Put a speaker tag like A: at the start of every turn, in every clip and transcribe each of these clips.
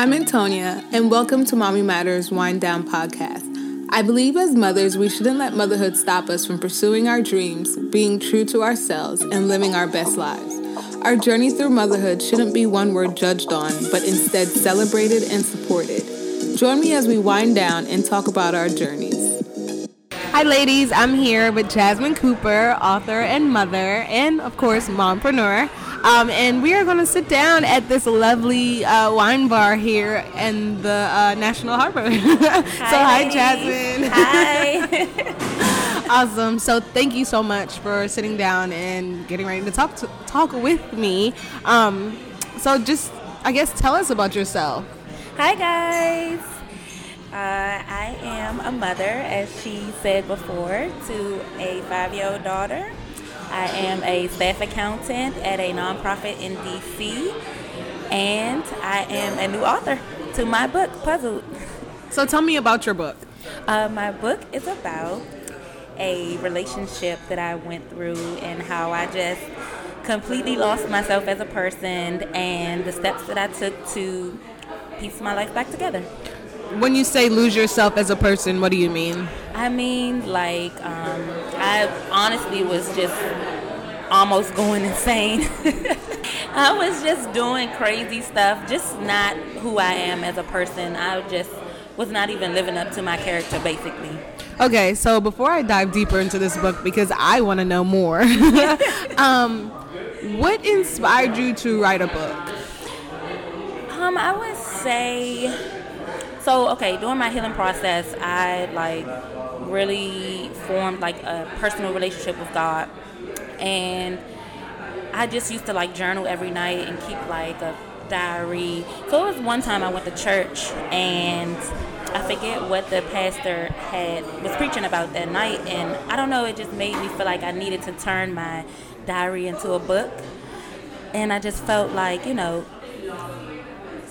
A: I'm Antonia, and welcome to Mommy Matters Wind Down podcast. I believe as mothers, we shouldn't let motherhood stop us from pursuing our dreams, being true to ourselves, and living our best lives. Our journey through motherhood shouldn't be one word judged on, but instead celebrated and supported. Join me as we wind down and talk about our journeys.
B: Hi, ladies. I'm here with Jasmine Cooper, author and mother, and of course, mompreneur. Um, and we are going to sit down at this lovely uh, wine bar here in the uh, National Harbor. so, hi. Jasmine.
C: Hi.
B: awesome. So, thank you so much for sitting down and getting ready to talk to, talk with me. Um, so, just I guess tell us about yourself.
C: Hi, guys. Uh, I am a mother, as she said before, to a five year old daughter. I am a staff accountant at a nonprofit in DC, and I am a new author to my book, Puzzled.
B: So, tell me about your book.
C: Uh, my book is about a relationship that I went through and how I just completely lost myself as a person and the steps that I took to piece my life back together.
B: When you say lose yourself as a person, what do you mean?
C: I mean, like, um, I honestly was just almost going insane. I was just doing crazy stuff, just not who I am as a person. I just was not even living up to my character, basically.
B: Okay, so before I dive deeper into this book, because I want to know more, um, what inspired you to write a book?
C: Um, I would say so. Okay, during my healing process, I like really formed like a personal relationship with God, and I just used to like journal every night and keep like a diary. So it was one time I went to church and I forget what the pastor had was preaching about that night, and I don't know. It just made me feel like I needed to turn my diary into a book, and I just felt like you know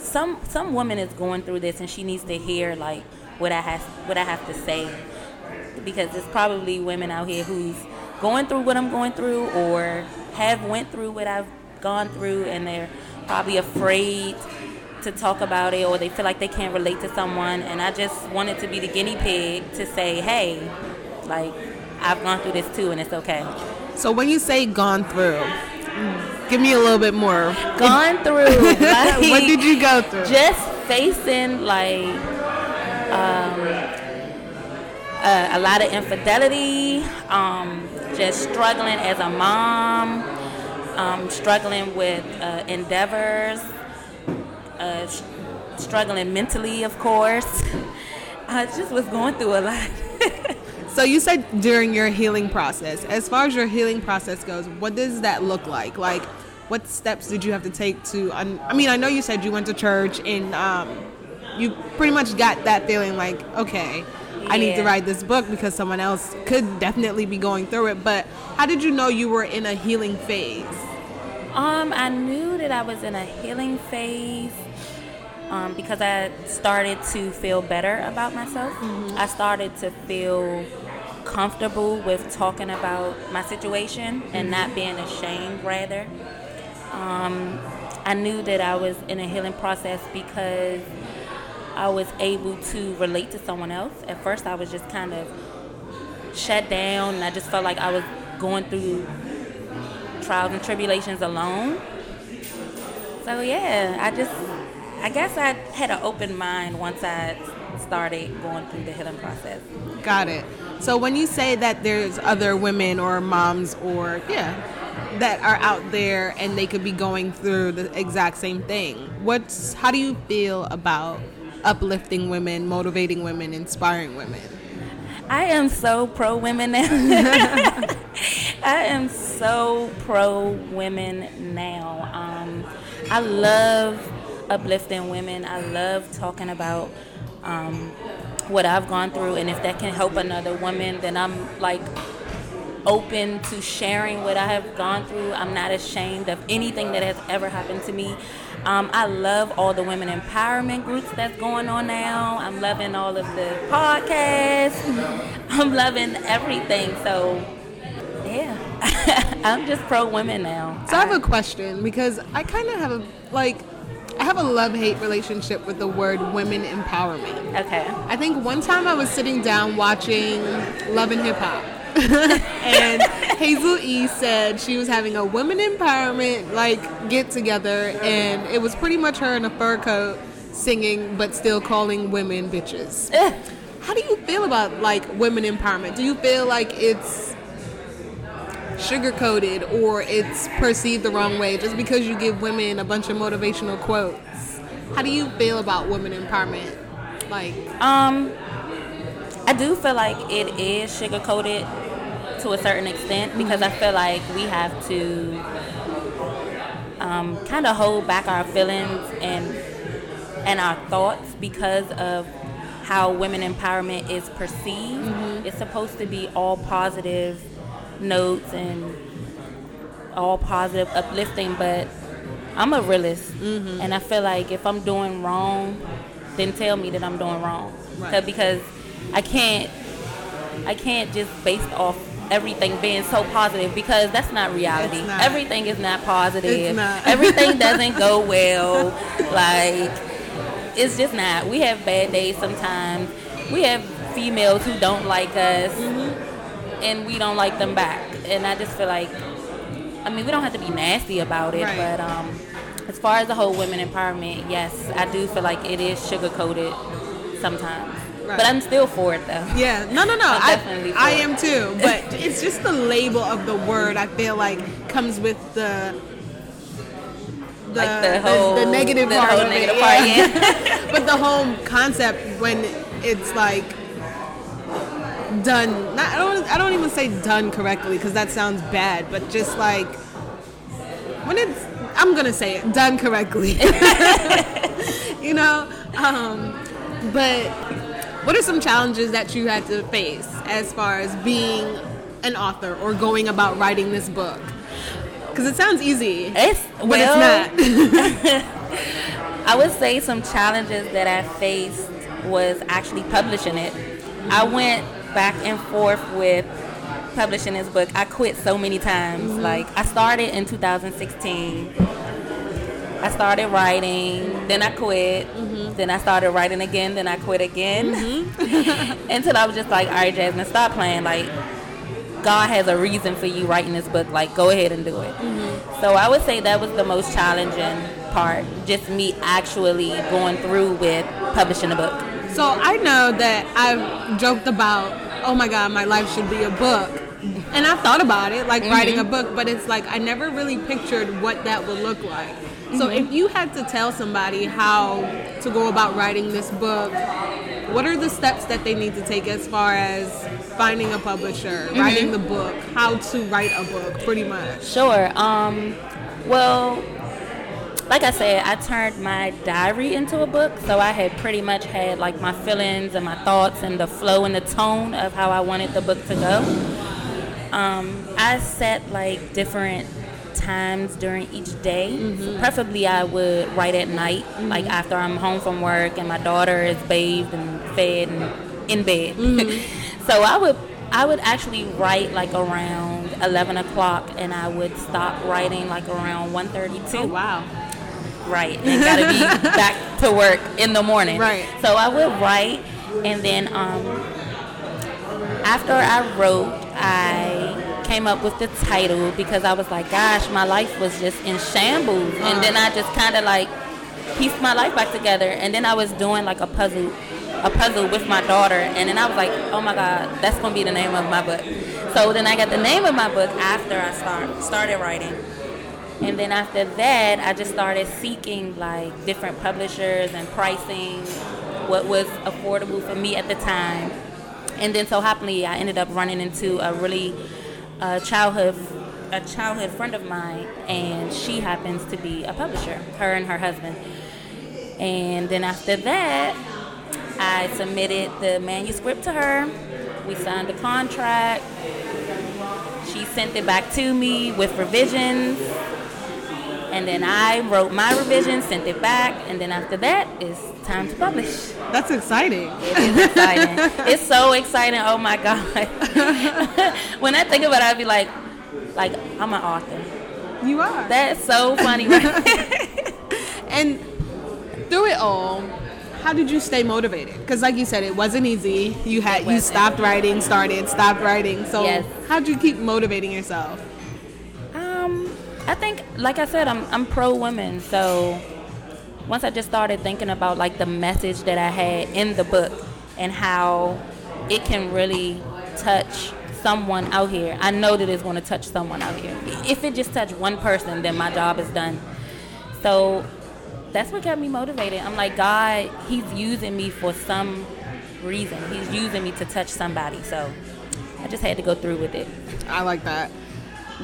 C: some some woman is going through this and she needs to hear like what I have what I have to say. Because there's probably women out here who's going through what I'm going through or have went through what I've gone through and they're probably afraid to talk about it or they feel like they can't relate to someone. And I just wanted to be the guinea pig to say hey like I've gone through this too and it's okay.
B: So when you say gone through, give me a little bit more.
C: gone through like,
B: what did you go through?
C: just facing like um, a, a lot of infidelity, um, just struggling as a mom, um, struggling with uh, endeavors, uh, struggling mentally, of course. I just was going through a lot.
B: So you said during your healing process. As far as your healing process goes, what does that look like? Like, what steps did you have to take to? un- I mean, I know you said you went to church and um, you pretty much got that feeling like, okay, I need to write this book because someone else could definitely be going through it. But how did you know you were in a healing phase?
C: Um, I knew that I was in a healing phase um, because I started to feel better about myself. I started to feel comfortable with talking about my situation and not being ashamed, rather. Um, I knew that I was in a healing process because I was able to relate to someone else. At first, I was just kind of shut down, and I just felt like I was going through trials and tribulations alone. So yeah, I just, I guess I had an open mind once I started going through the healing process.
B: Got it. So when you say that there's other women or moms or yeah, that are out there and they could be going through the exact same thing, what's how do you feel about uplifting women, motivating women, inspiring women?
C: I am so pro women now. I am so pro women now. Um, I love uplifting women. I love talking about um, what I've gone through, and if that can help another woman, then I'm like open to sharing what I have gone through. I'm not ashamed of anything that has ever happened to me. Um, I love all the women empowerment groups that's going on now. I'm loving all of the podcasts. I'm loving everything. So, yeah, I'm just pro women now.
B: So I have a question because I kind of have a like I have a love hate relationship with the word women empowerment.
C: Okay.
B: I think one time I was sitting down watching Love and Hip Hop. and Hazel E said she was having a women empowerment like get together and it was pretty much her in a fur coat singing but still calling women bitches. How do you feel about like women empowerment? Do you feel like it's sugar coated or it's perceived the wrong way just because you give women a bunch of motivational quotes? How do you feel about women empowerment? Like
C: Um, I do feel like it is sugar coated to a certain extent because I feel like we have to um, kind of hold back our feelings and and our thoughts because of how women empowerment is perceived. It's supposed to be all positive notes and all positive, uplifting, but I'm a realist, and I feel like if I'm doing wrong, then tell me that I'm doing wrong,
B: Right.
C: 'Cause- because I can't, I can't just based off everything being so positive because that's not reality.
B: Not.
C: Everything is not positive.
B: It's not.
C: Everything doesn't go well. Like it's just not. We have bad days sometimes. We have females who don't like us,
B: Mm-hmm.
C: and we don't like them back. And I just feel like, I mean, we don't have to be nasty about it,
B: Right.
C: but um, as far as the whole women empowerment, yes, I do feel like it is sugar coated sometimes.
B: Right.
C: But I'm still for it though.
B: Yeah, no, no, no. I,
C: definitely
B: I
C: it.
B: am too. But it's just the label of the word. I feel like comes with the the,
C: Like the whole-
B: the, negative
C: the
B: part of
C: negative
B: it.
C: part,
B: yeah. but the whole concept when it's like done. Not, I don't. I don't even say done correctly because that sounds bad. But just like when it's. I'm gonna say it done correctly. you know. Um, but what are some challenges that you had to face as far as being an author or going about writing this book? Because it sounds easy,
C: It's
B: but
C: well,
B: it's not.
C: I would say some challenges that I faced was actually publishing it. I went back and forth with publishing this book. I quit so many times. Mm-hmm. Like I started in 2016. I started writing, then I quit, mm-hmm. then I started writing again, then I quit again. Mm-hmm. Until I was just like, all right, Jasmine, stop playing. Like, God has a reason for you writing this book. Like, go ahead and do it. Mm-hmm. So I would say that was the most challenging part, just me actually going through with publishing a book.
B: So I know that I've joked about, oh my God, my life should be a book. And I've thought about it, like writing a book, but it's like I never really pictured what that would look like. So if you had to tell somebody how to go about writing this book, what are the steps that they need to take as far as finding a publisher, writing the book, how to write a book, pretty much?
C: Sure. Um, well, like I said, I turned my diary into a book, so I had pretty much had like my feelings and my thoughts and the flow and the tone of how I wanted the book to go. Um, I set like different times during each day. Mm-hmm. Preferably, I would write at night, mm-hmm. like after I'm home from work and my daughter is bathed and fed and in bed. Mm-hmm. so I would I would actually write like around 11 o'clock, and I would stop writing like around 1:32.
B: Oh wow.
C: Right, and gotta be back to work in the morning.
B: Right.
C: So I would write, and then um, after I wrote, I came up with the title because I was like, gosh, my life was just in shambles, and then I just kind of like pieced my life back together, and then I was doing like a puzzle, a puzzle with my daughter, and then I was like, oh my god, that's gonna be the name of my book. So then I got the name of my book after I start started writing. And then after that, I just started seeking like different publishers and pricing what was affordable for me at the time. And then so happily, I ended up running into a really uh, childhood a childhood friend of mine, and she happens to be a publisher. Her and her husband. And then after that, I submitted the manuscript to her. We signed the contract. She sent it back to me with revisions. And then I wrote my revision, sent it back, and then after that, it's time to publish.
B: That's exciting.
C: It is exciting. it's so exciting. Oh my God. when I think about it, I'd be like, like, I'm an author.
B: You are.
C: That's so funny. Right?
B: And through it all, how did you stay motivated? Because like you said, it wasn't easy. You had you stopped writing, started, stopped writing. So
C: Yes.
B: how'd you keep motivating yourself?
C: I think, like I said, I'm I'm pro women. So once I just started thinking about like the message that I had in the book and how it can really touch someone out here, I know that it's going to touch someone out here. If it just touch one person, then my job is done. So that's what got me motivated. I'm like, God, He's using me for some reason. He's using me to touch somebody. So I just had to go through with it.
B: I like that.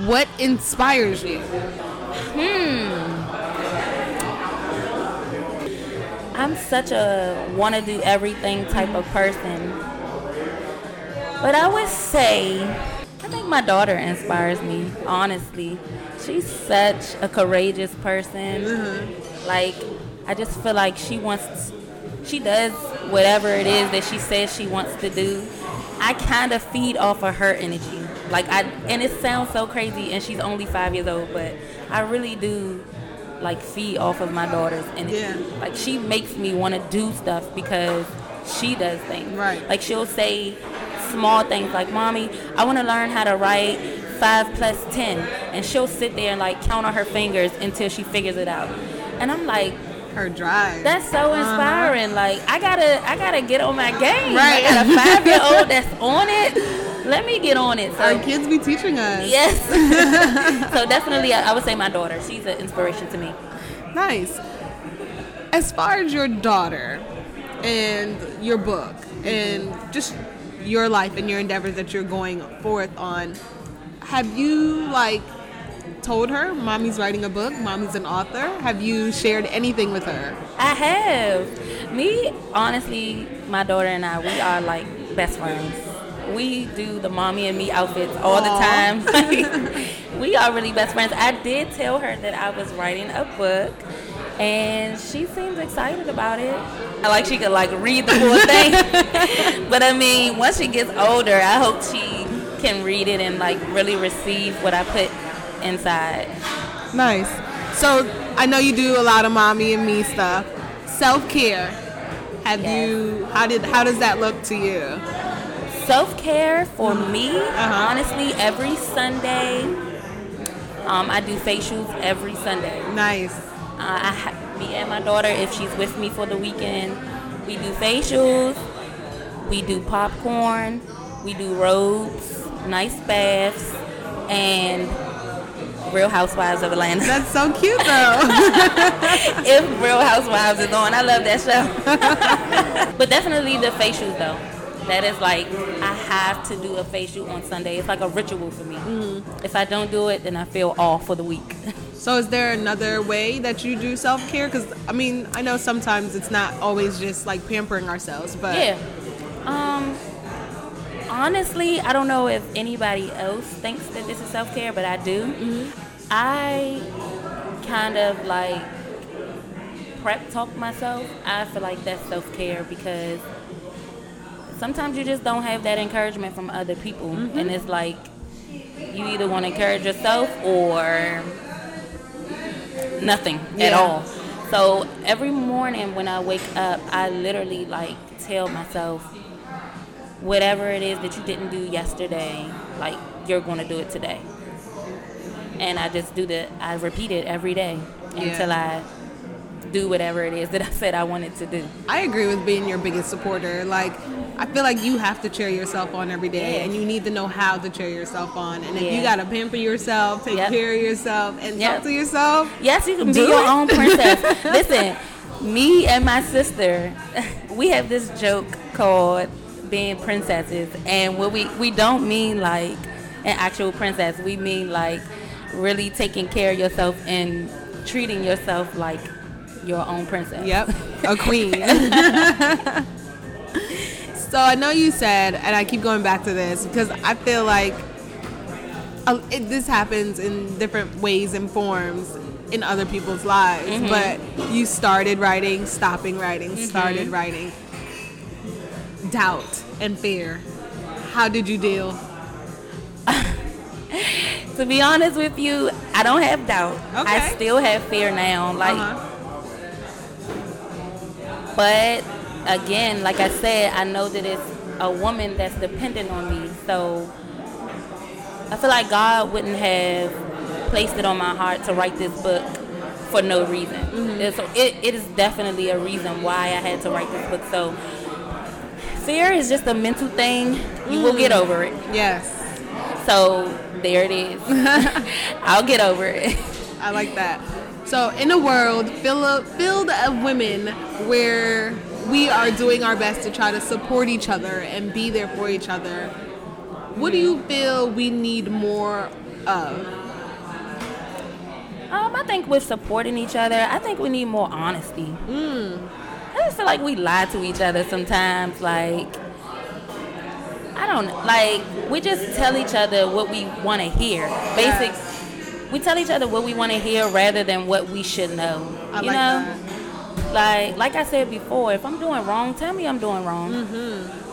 B: What inspires you? Hmm.
C: I'm such a want to do everything type of person. But I would say, I think my daughter inspires me, honestly. She's such a courageous person. Like, I just feel like she wants, she does whatever it is that she says she wants to do. I kind of feed off of her energy. Like, I, and it sounds so crazy, and she's only five years old, but I really do like feed off of my daughter's energy.
B: Yeah.
C: Like she makes me want to do stuff because she does things.
B: Right.
C: Like she'll say small things like, "Mommy, I want to learn how to write five plus ten," and she'll sit there and like count on her fingers until she figures it out. And I'm like,
B: Her drive.
C: that's so uh-huh. inspiring. Like I gotta, I gotta get on my game.
B: Right.
C: I got a five year old that's on it. Let me get on it. So
B: Our kids be teaching us.
C: yes. so definitely, I, I would say my daughter. She's an inspiration to me.
B: Nice. As far as your daughter and your book and just your life and your endeavors that you're going forth on, have you like told her mommy's writing a book, mommy's an author? Have you shared anything with her?
C: I have. Me, honestly, my daughter and I, we are like best friends. We do the mommy and me outfits all the time. we are really best friends. I did tell her that I was writing a book, and she seems excited about it. I like she could like read the whole thing. but I mean, once she gets older, I hope she can read it and like really receive what I put inside.
B: Nice. So I know you do a lot of mommy and me stuff. Self care. Have
C: Yes.
B: you? How did? How does that look to you?
C: Self care for me,
B: Uh-huh.
C: honestly, every Sunday, um, I do facials every Sunday.
B: Nice.
C: Uh, I ha- me and my daughter, if she's with me for the weekend, we do facials, we do popcorn, we do robes, nice baths, and Real Housewives of Atlanta.
B: That's so cute though.
C: if Real Housewives is on, I love that show. but definitely the facials though. That is like I have to do a face shoot on Sunday. It's like a ritual for me. If I don't do it, then I feel off for the week.
B: so is there another way that you do self care? Because I mean, I know sometimes it's not always just like pampering ourselves, but
C: yeah. Um. Honestly, I don't know if anybody else thinks that this is self care, but I do. I kind of like prep talk myself. I feel like that's self care because sometimes you just don't have that encouragement from other people,
B: Mm-hmm.
C: and it's like you either want to encourage yourself or nothing at all. So every morning when I wake up, I literally like tell myself, whatever it is that you didn't do yesterday, like you're going to do it today. And I just do the, I repeat it every day until I do whatever it is that I said I wanted to do.
B: I agree with being your biggest supporter. Like, I feel like you have to cheer yourself on every day, and you need to know how to cheer yourself on. And if
C: Yeah.
B: you gotta pamper yourself, take
C: Yep.
B: care of yourself, and
C: Yep.
B: talk to yourself,
C: Yes, you can be your
B: it.
C: own princess. Listen, me and my sister, we have this joke called being princesses, and what we we don't mean like an actual princess. We mean like really taking care of yourself and treating yourself like your own princess.
B: Yep, a queen. So I know you said, and I keep going back to this because I feel like uh, it, this happens in different ways and forms in other people's lives.
C: Mm-hmm.
B: But you started writing, stopping writing,
C: Mm-hmm.
B: started writing. Doubt and fear. How did you deal?
C: To be honest with you, I don't have doubt. I still have fear now. Like
B: Uh-huh.
C: But again, like I said, I know that it's a woman that's dependent on me. So I feel like God wouldn't have placed it on my heart to write this book for no reason. Mm-hmm. And So it, it is definitely a reason why I had to write this book. So fear is just a mental thing. You will get mm. over it.
B: Yes,
C: So there it is. I'll get over it.
B: I like that. So, in a world filled filled of women where we are doing our best to try to support each other and be there for each other, what do you feel we need more of?
C: Um, I think with supporting each other, I think we need more honesty. I just feel like we lie to each other sometimes. Like, I don't like we just tell each other what we want to hear. Basic. We tell each other what we want to hear rather than what we should know.
B: I
C: you
B: like
C: know,
B: that.
C: Like like I said before, if I'm doing wrong, tell me I'm doing wrong.
B: Mm-hmm.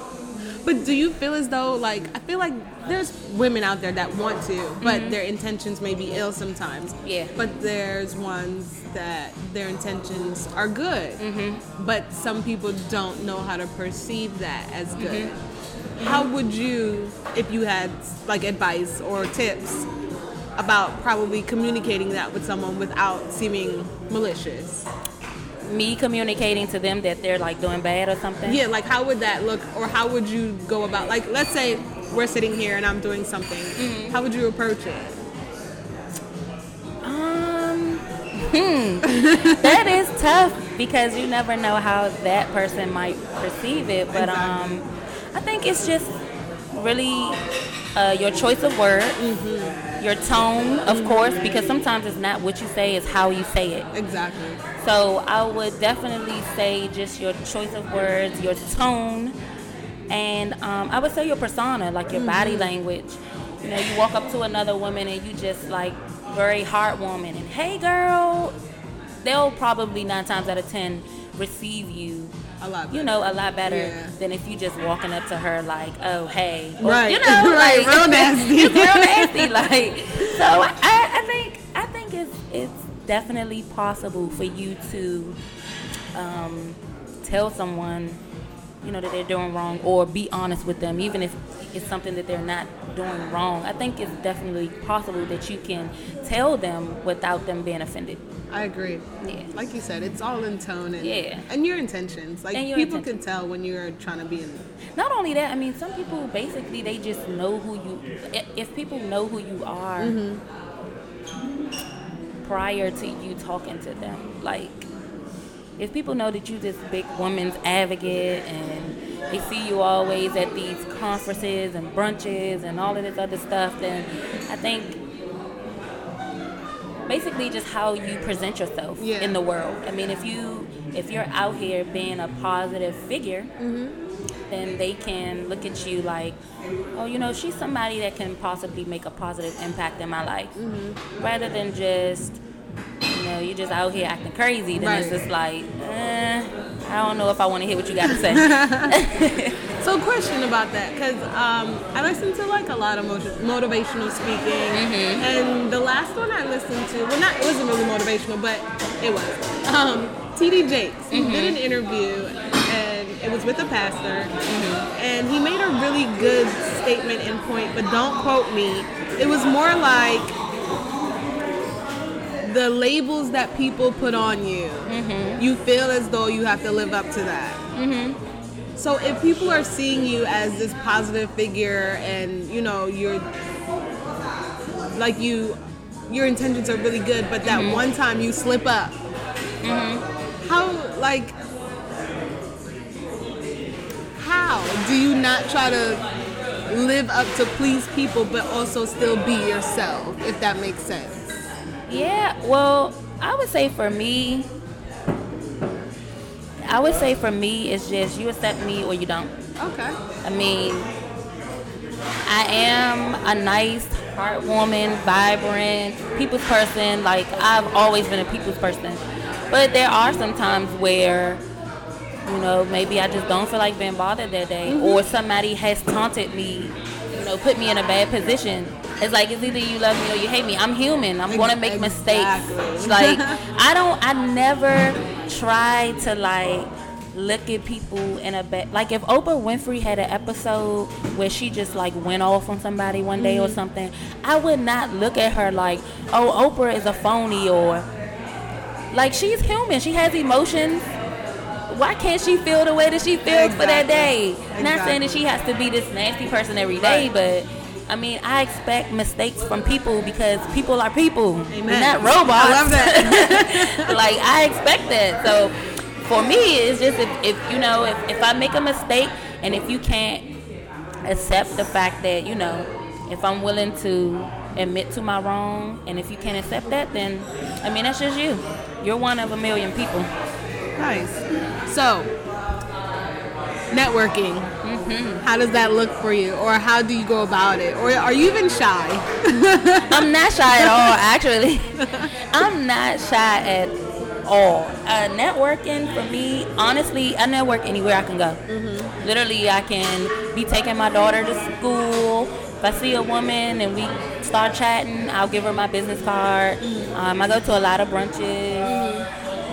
B: But do you feel as though, like, I feel like there's women out there that want to, but their intentions may be ill sometimes.
C: Yeah.
B: But there's ones that their intentions are good, mm-hmm. but some people don't know how to perceive that as good. How would you, if you had like advice or tips about probably communicating that with someone without seeming malicious?
C: Me communicating to them that they're like doing bad or something.
B: Yeah, like how would that look, or how would you go about? Like, let's say we're sitting here and I'm doing something. How would you approach it?
C: Um, hmm. that is tough because you never know how that person might perceive it. But
B: Exactly.
C: um, I think it's just really uh, your choice of word,
B: Mm-hmm.
C: your tone, of course, because sometimes it's not what you say; it's how you say it.
B: Exactly.
C: So I would definitely say just your choice of words, your tone, and um, I would say your persona, like your body language. You know, you walk up to another woman and you just like very heartwarming and hey girl, they'll probably nine times out of ten receive you.
B: A lot
C: You know, a lot better
B: Yeah.
C: than if you just walking up to her like, oh hey, Or,
B: Right.
C: You know,
B: Right,
C: like,
B: real nasty.
C: it's real nasty. Like, so I, I think I think it's it's definitely possible for you to um, tell someone, you know, that they're doing wrong, or be honest with them, even if it's something that they're not doing wrong. I think it's definitely possible that you can tell them without them being offended.
B: I agree.
C: Yeah.
B: Like you said, it's all in tone and
C: Yeah.
B: and your intentions. Like
C: your
B: people
C: intentions.
B: can tell when you're trying to be in.
C: Not only that, I mean, some people basically they just know who you. If people know who you are mm-hmm. prior to you talking to them, like if people know that you're this big woman's advocate and they see you always at these conferences and brunches and all of this other stuff, then I think basically just how you present yourself
B: Yeah.
C: in the world. I mean, if you if you're out here being a positive figure, then they can look at you like, oh, you know, she's somebody that can possibly make a positive impact in my life,
B: Mm-hmm. rather
C: than just, you know, you're just out here acting crazy. Then it's just like, eh, I don't know if I want to hear what you got to say.
B: So, question about that, because um, I listen to like a lot of motiv- motivational speaking,
C: Mm-hmm.
B: and the last one I listened to, well, not it wasn't really motivational, but it was. Um, T.D. Jakes he
C: Mm-hmm.
B: did an interview, and it was with a pastor,
C: Mm-hmm.
B: and he made a really good statement and point, but don't quote me. It was more like the labels that people put on you.
C: Mm-hmm.
B: You feel as though you have to live up to that. Mm-hmm. So if people are seeing you as this positive figure and you know you're like you your intentions are really good but that mm-hmm. one time you slip up mm-hmm. how like how do you not try to live up to please people but also still be yourself if that makes sense
C: Yeah, well, I would say for me, I would say for me, it's just you accept me or you don't.
B: okay
C: I mean, I am a nice, heartwarming, vibrant, people's person. Like, I've always been a people's person. But there are some times where, you know, maybe I just don't feel like being bothered that day, mm-hmm. or somebody has taunted me, you know, put me in a bad position. It's like it's either you love me or you hate me. I'm human. I'm gonna make mistakes. Like I don't. I never try to like look at people in a bad. Like if Oprah Winfrey had an episode where she just like went off on somebody one day or mm-hmm. something, I would not look at her like, oh, Oprah is a phony or like she's human. She has emotions. Why can't she feel the way that she feels for that day?
B: Exactly.
C: Not saying that she has to be this nasty person every day, but I mean, I expect mistakes from people because people are people.
B: Amen.
C: not robots.
B: I love that.
C: like I expect that. So for me, it's just if, if you know if, if I make a mistake and if you can't accept the fact that you know if I'm willing to admit to my wrong and if you can't accept that, then I mean that's just you. You're one of a million people.
B: Nice. So, networking. How does that look for you, or how do you go about it, or are you even shy?
C: I'm not shy at all, actually. I'm not shy at all. Uh, networking for me, honestly, I network anywhere I can go. Literally, I can be taking my daughter to school. If I see a woman and we start chatting, I'll give her my business card. Um, I go to a lot of brunches.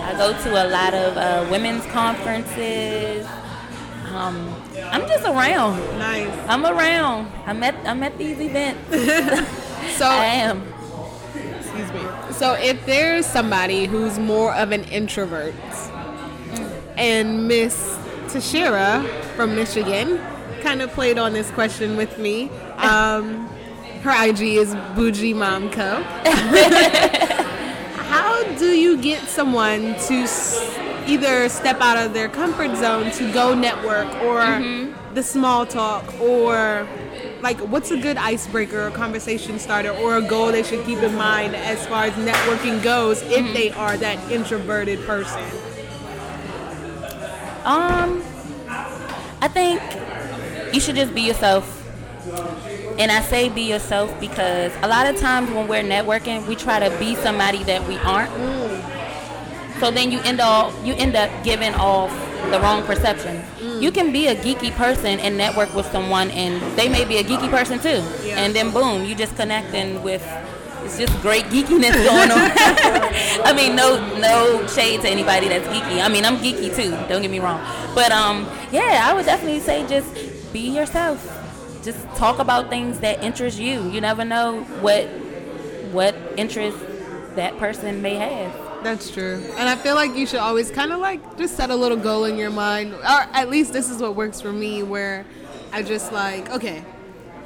C: I go to a lot of uh, women's conferences. Um, I'm just around.
B: nice.
C: I'm around. I'm at I'm at these events.
B: So,
C: I am.
B: excuse me. So, if there's somebody who's more of an introvert, and Miss Tashira from Michigan kind of played on this question with me. Um, her IG is Bougie Mom Co. How do you get someone to s- either step out of their comfort zone to go network or mm-hmm. the small talk or like what's a good icebreaker or conversation starter or a goal they should keep in mind as far as networking goes if mm-hmm. they are that introverted person?
C: Um, I think you should just be yourself. And I say be yourself because a lot of times when we're networking, we try to be somebody that we aren't. Mm. So then you end up you end up giving off the wrong perception. You can be a geeky person and network with someone, and they may be a geeky person too.
B: Yeah.
C: And then boom, you just connecting with. It's just great geekiness going on. I mean, no, no shade to anybody that's geeky. I mean, I'm geeky too. Don't get me wrong. But um, yeah, I would definitely say just be yourself. Just talk about things that interest you. You never know what what interest that person may have.
B: That's true. And I feel like you should always kind of like just set a little goal in your mind, or at least this is what works for me, where I just like, okay,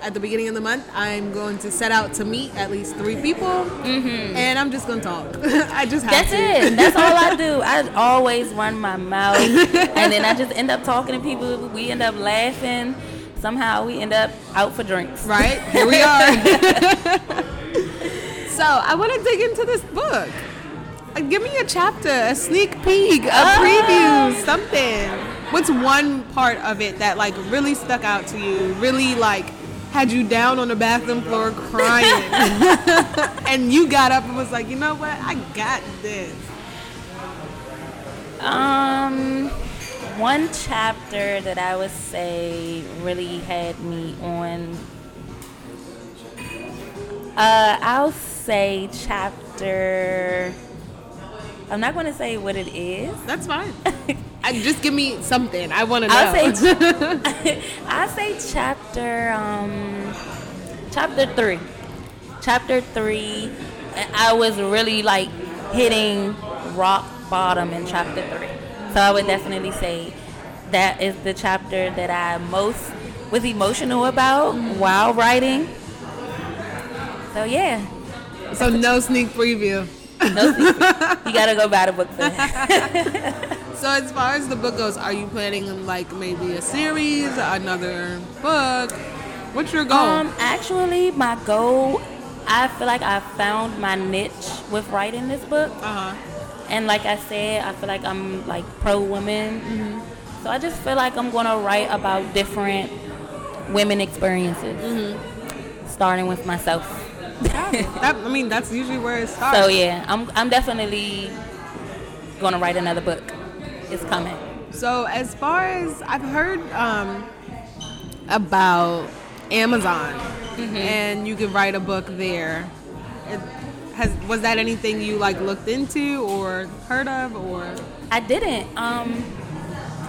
B: at the beginning of the month, I'm going to set out to meet at least three people, mm-hmm. and I'm just going to talk. I just have to.
C: That's
B: to.
C: it. That's all I do. I always run my mouth, and then I just end up talking to people. We end up laughing. Somehow we end up out for drinks.
B: Right? Here we are. so I want to dig into this book. Uh, Give me a chapter, a sneak peek, a preview, something. what's one part of it that like really stuck out to you? Really like had you down on the bathroom floor crying, and you got up and was like, you know what, I got this.
C: Um, one chapter that I would say really had me on. Uh, I'll say chapter. I'm not going to say what it is.
B: That's fine. I, just give me something. I want to know.
C: I'll say. I'll say chapter. Um, chapter three. Chapter three. I was really like hitting rock bottom in chapter three. So I would definitely say that is the chapter that I most was emotional about while writing. So yeah.
B: So no sneak preview.
C: No sneak preview. Gotta go buy the book first.
B: so as far as the book goes, are you planning like maybe a series, another book? What's your goal?
C: Um, actually, my goal, I feel like I found my niche with writing this book.
B: Uh huh
C: and like I said, I feel like I'm like pro woman. Mm-hmm. So I just feel like I'm gonna write about different women experiences, mm-hmm. starting with myself.
B: That, I mean, that's usually where it starts.
C: So yeah, I'm I'm definitely gonna write another book. It's coming.
B: So as far as I've heard um, about Amazon, mm-hmm. and you can write a book there. It, has was that anything you like looked into or heard of or?
C: I didn't. Um,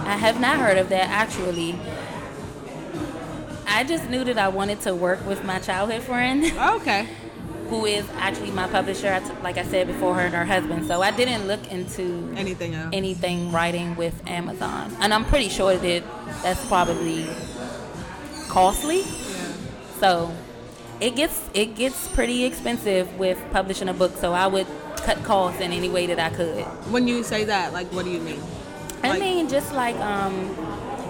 C: I have not heard of that actually. I just knew that I wanted to work with my childhood friend.
B: Okay.
C: who is actually my publisher, like I said before, her and her husband. So I didn't look into
B: anything else.
C: anything writing with Amazon, and I'm pretty sure that that's probably costly.
B: Yeah.
C: So it gets it gets pretty expensive with publishing a book. So I would cut costs in any way that I could.
B: When you say that, like, what do you mean?
C: I
B: Like-
C: mean, just like um,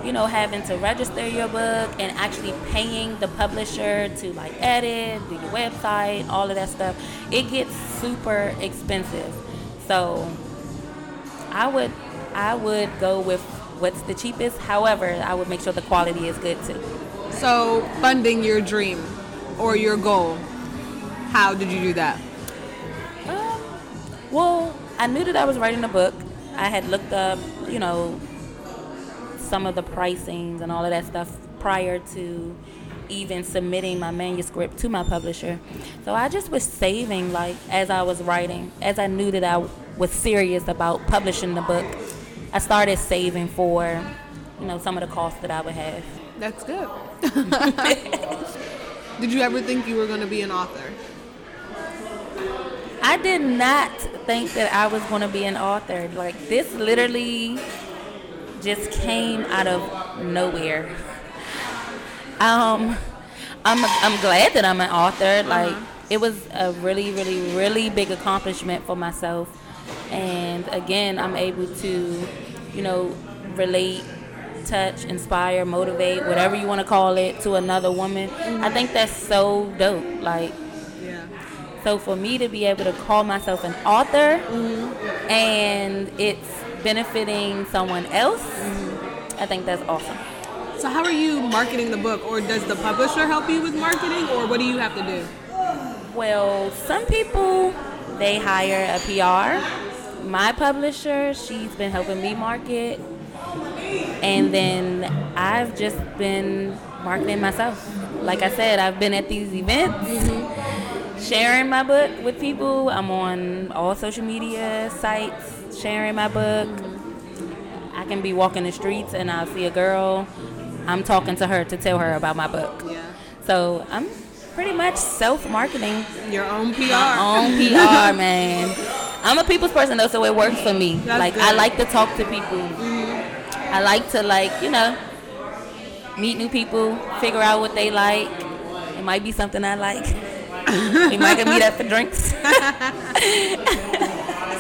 C: you know, having to register your book and actually paying the publisher to like edit, do your website, all of that stuff. It gets super expensive. So I would I would go with what's the cheapest. However, I would make sure the quality is good too.
B: So funding your dream or your goal, how did you do that?
C: Um, well, I knew that I was writing a book. I had looked up, you know, some of the pricings and all of that stuff prior to even submitting my manuscript to my publisher. So I just was saving, like, as I was writing, as I knew that I was serious about publishing the book, I started saving for, you know, some of the costs that I would have.
B: That's good. did you ever think you were going to be an author?
C: I did not think that I was going to be an author. Like, this literally just came out of nowhere. Um, I'm I'm glad that I'm an author. Like it was a really really really big accomplishment for myself, and again I'm able to, you know, relate, touch, inspire, motivate, whatever you want to call it, to another woman. I think that's so dope. Like
B: Yeah.
C: so for me to be able to call myself an author and it's benefiting someone else, mm-hmm. I think that's awesome.
B: So how are you marketing the book, or does the publisher help you with marketing, or what do you have to do?
C: Well, some people they hire a PR. My publisher, she's been helping me market. And then I've just been marketing myself. Like I said, I've been at these events, mm-hmm. sharing my book with people. I'm on all social media sites, sharing my book. I can be walking the streets and I'll see a girl. I'm talking to her to tell her about my book.
B: Yeah.
C: So I'm pretty much self-marketing
B: Your own PR.
C: my own PR, man. I'm a people's person though, so it works for me.
B: That's
C: like I like to talk to people. Mm-hmm. I like to like you know meet new people, figure out what they like. It might be something I like. we might can meet up for drinks.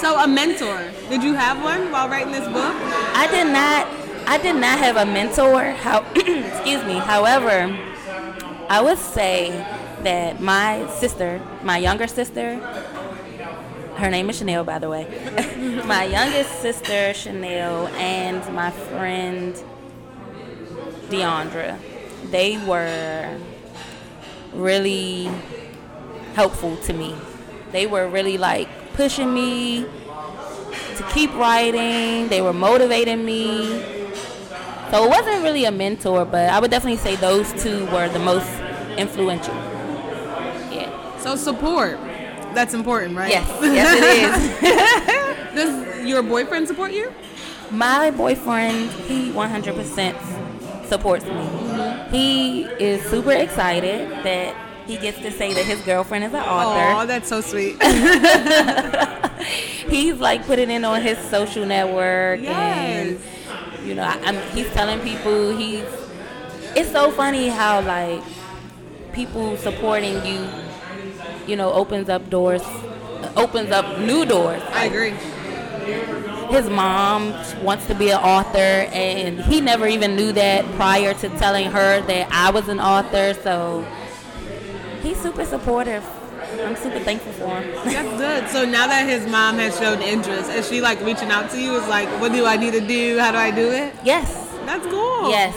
B: So a mentor. Did you have one while writing this book?
C: I did not. I did not have a mentor. How? excuse me. However, I would say that my sister, my younger sister, her name is Chanel, by the way. my youngest sister, Chanel, and my friend, Deandra. They were really helpful to me. They were really like pushing me to keep writing. They were motivating me. So it wasn't really a mentor, but I would definitely say those two were the most influential. Yeah.
B: So support. That's important, right?
C: Yes. Yes,
B: it is. Does your boyfriend support you?
C: My boyfriend, he 100% supports me. Mm-hmm. He is super excited that he gets to say that his girlfriend is an author.
B: Oh, that's so sweet.
C: he's like putting in on his social network yes. and you know, I, he's telling people he's it's so funny how like people supporting you you know opens up doors opens up new doors.
B: I agree.
C: His mom wants to be an author, and he never even knew that prior to telling her that I was an author. So he's super supportive. I'm super thankful for him.
B: That's good. So now that his mom has shown interest, is she like reaching out to you? Is like, what do I need to do? How do I do it?
C: Yes.
B: That's cool.
C: Yes.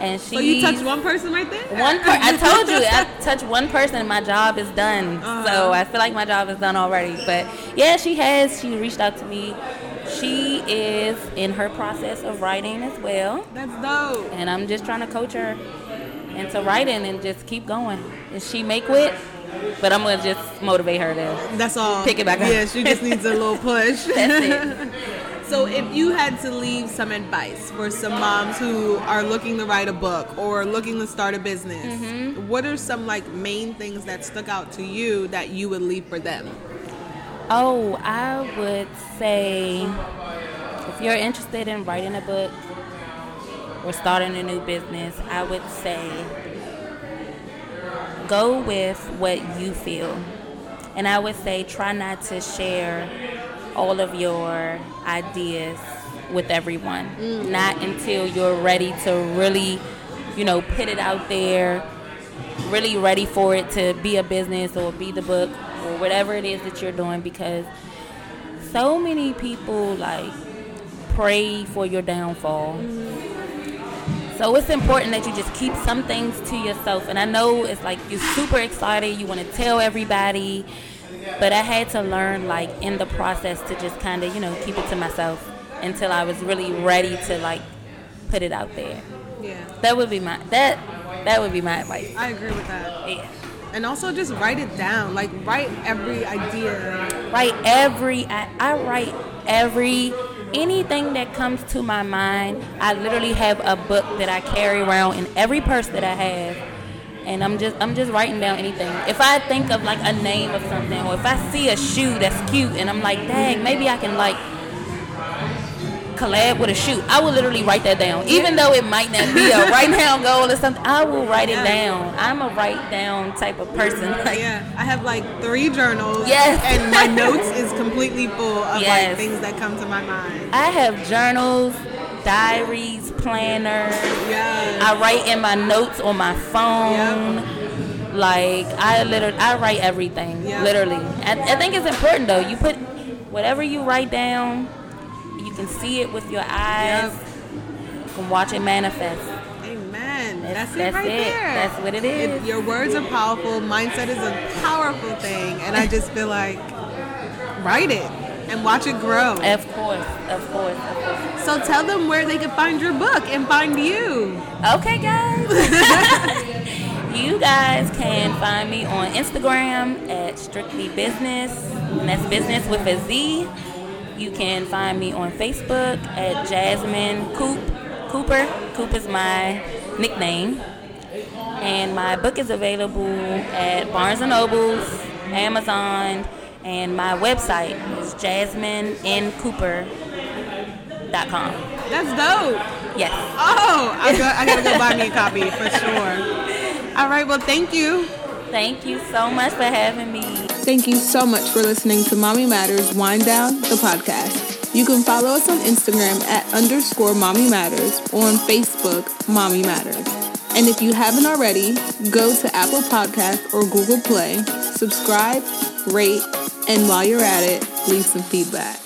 C: And she.
B: So you touch one person right there.
C: One. Per- I told you, I touch one person, and my job is done. Uh-huh. So I feel like my job is done already. But yeah, she has. She reached out to me. She is in her process of writing as well.
B: That's dope.
C: And I'm just trying to coach her into writing and just keep going. And she may quit, but I'm gonna just motivate her to.
B: That's all.
C: Pick it back up.
B: Yeah, she just needs a little push.
C: That's it.
B: So, if you had to leave some advice for some moms who are looking to write a book or looking to start a business, mm-hmm. what are some like main things that stuck out to you that you would leave for them?
C: Oh, I would say if you're interested in writing a book or starting a new business, I would say go with what you feel. And I would say try not to share all of your ideas with everyone. Mm. Not until you're ready to really, you know, put it out there, really ready for it to be a business or be the book or whatever it is that you're doing because so many people like pray for your downfall. Mm. So it's important that you just keep some things to yourself. And I know it's like you're super excited, you want to tell everybody, but I had to learn like in the process to just kind of, you know, keep it to myself until I was really ready to like put it out there.
B: Yeah.
C: That would be my that that would be my advice.
B: I agree with that.
C: Yeah.
B: And also just write it down. Like write every idea.
C: Write every I, I write every anything that comes to my mind, I literally have a book that I carry around in every purse that I have. And I'm just I'm just writing down anything. If I think of like a name of something or if I see a shoe that's cute and I'm like, dang, maybe I can like collab with a shoot, I will literally write that down. Even though it might not be a right now goal or something, I will write it down. I'm a write down type of person.
B: Like, yeah, I have like three journals.
C: Yes.
B: And my notes is completely full of yes. like things that come to my mind.
C: I have journals, diaries, planners.
B: Yes.
C: I write in my notes on my phone. Yep. Like I literally, I write everything. Yep. Literally, I, I think it's important though. You put whatever you write down can see it with your eyes. Yep. You can watch it manifest.
B: Amen. That's,
C: that's,
B: it
C: that's
B: right
C: it.
B: there.
C: That's what it is.
B: It, your words are powerful. Mindset is a powerful thing, and I just feel like write it and watch it grow.
C: Of course, of course, of course.
B: So tell them where they can find your book and find you.
C: Okay, guys. you guys can find me on Instagram at Strictly Business, and that's business with a Z. You can find me on Facebook at Jasmine Coop Cooper. Coop is my nickname. And my book is available at Barnes and Nobles, Amazon, and my website is jasminecooper.com.
B: That's dope.
C: Yes.
B: Oh, I, got, I gotta go buy me a copy for sure. All right, well, thank you.
C: Thank you so much for having me.
A: Thank you so much for listening to Mommy Matters Wind Down, the podcast. You can follow us on Instagram at underscore Mommy Matters or on Facebook, Mommy Matters. And if you haven't already, go to Apple Podcast or Google Play, subscribe, rate, and while you're at it, leave some feedback.